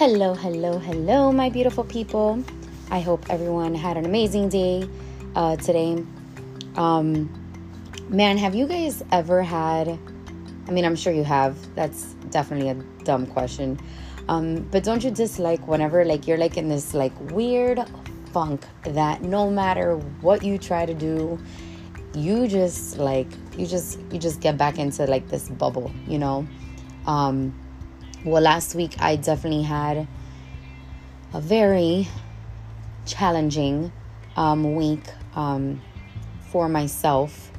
Hello, hello, hello, my beautiful people. I hope everyone had an amazing day uh, today. Um, man, have you guys ever had? I mean, I'm sure you have. That's definitely a dumb question. Um, but don't you dislike whenever like you're like in this like weird funk that no matter what you try to do, you just like you just you just get back into like this bubble, you know? Um, well, last week I definitely had a very challenging um, week um, for myself,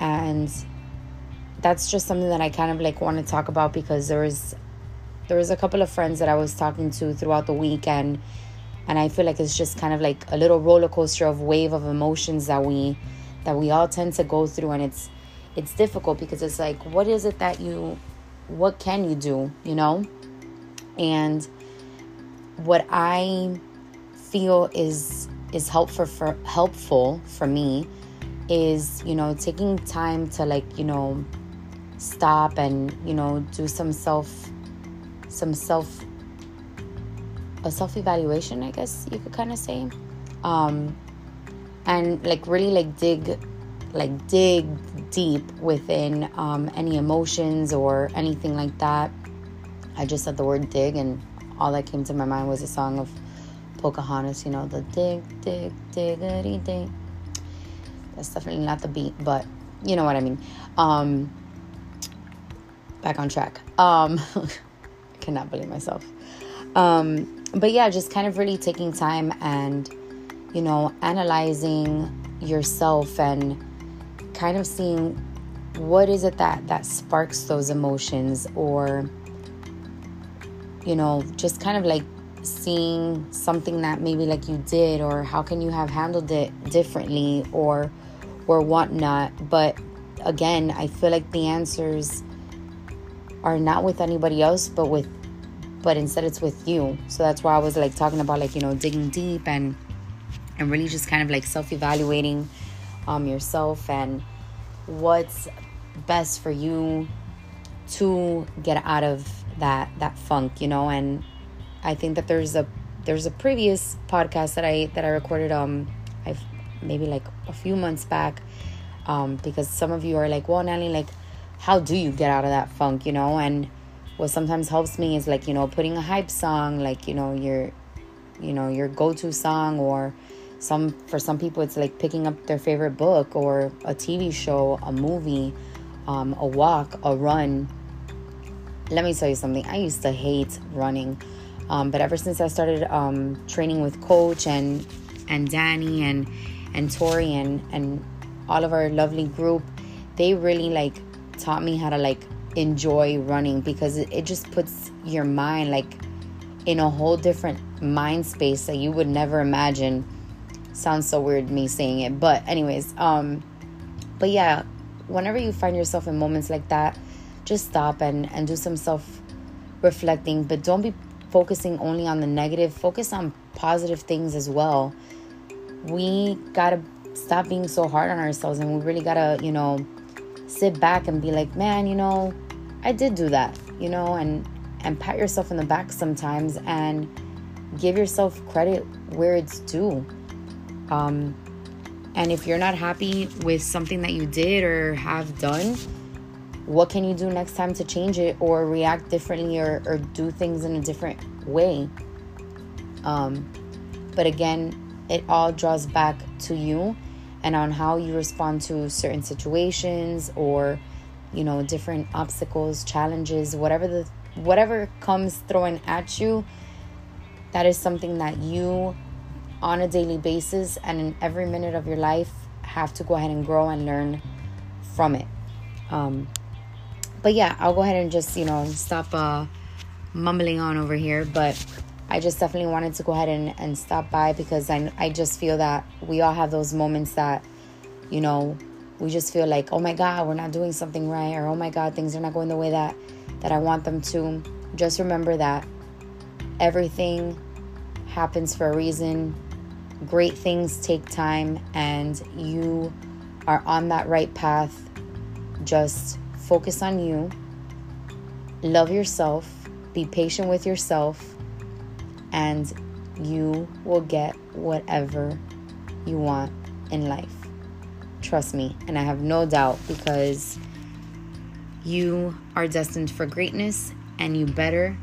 and that's just something that I kind of like want to talk about because there was there was a couple of friends that I was talking to throughout the week and and I feel like it's just kind of like a little roller coaster of wave of emotions that we that we all tend to go through. And it's it's difficult because it's like what is it that you what can you do, you know? And what I feel is is helpful for helpful for me is, you know, taking time to like, you know, stop and, you know, do some self some self a self evaluation, I guess you could kind of say. Um and like really like dig like dig deep within um, any emotions or anything like that. I just said the word dig, and all that came to my mind was a song of Pocahontas, you know, the dig, dig, diggity dig. That's definitely not the beat, but you know what I mean. Um, back on track. Um, I cannot believe myself. Um, but yeah, just kind of really taking time and, you know, analyzing yourself and kind of seeing what is it that that sparks those emotions or you know just kind of like seeing something that maybe like you did or how can you have handled it differently or or whatnot. But again i feel like the answers are not with anybody else but with but instead it's with you. So that's why i was like talking about like you know digging deep and and really just kind of like self-evaluating um yourself and what's best for you to get out of that that funk you know? And i think that there's a there's a previous podcast that i that i recorded um i've maybe like a few months back um because some of you are like well Nelly like how do you get out of that funk? You know? And what sometimes helps me is like you know putting a hype song like you know your you know your go-to song or some for some people it's like picking up their favorite book or a tv show a movie um, a walk a run. Let me tell you something. I used to hate running. Um, but ever since i started um, training with coach and and danny and and tori and and all of our lovely group they really like taught me how to like enjoy running because it, it just puts your mind like in a whole different mind space that you would never imagine sounds so weird me saying it but anyways um but yeah whenever you find yourself in moments like that just stop and and do some self reflecting but don't be focusing only on the negative focus on positive things as well. We gotta stop being so hard on ourselves and we really gotta you know sit back and be like man you know i did do that you know and and pat yourself in the back sometimes and give yourself credit where it's due um, and if you're not happy with something that you did or have done, what can you do next time to change it or react differently or, or do things in a different way? Um, but again, it all draws back to you and on how you respond to certain situations or you know different obstacles challenges whatever the whatever comes thrown at you that is something that you on a daily basis and in every minute of your life have to go ahead and grow and learn from it. Um, but yeah, I'll go ahead and just, you know, stop uh, mumbling on over here. But I just definitely wanted to go ahead and, and stop by because I, I just feel that we all have those moments that, you know, we just feel like, oh my God, we're not doing something right, or oh my God, things are not going the way that, that I want them to. Just remember that everything happens for a reason great things take time and you are on that right path. Just focus on you, love yourself, be patient with yourself, and you will get whatever you want in life. Trust me, and I have no doubt because you are destined for greatness and you better,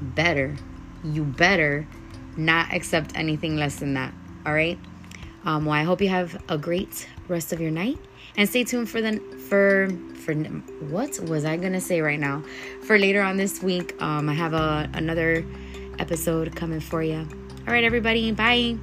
better, you better not accept anything less than that. All right. Um, well, I hope you have a great rest of your night and stay tuned for the for for what was I gonna say right now? For later on this week, um, I have a another episode coming for you. All right, everybody. Bye.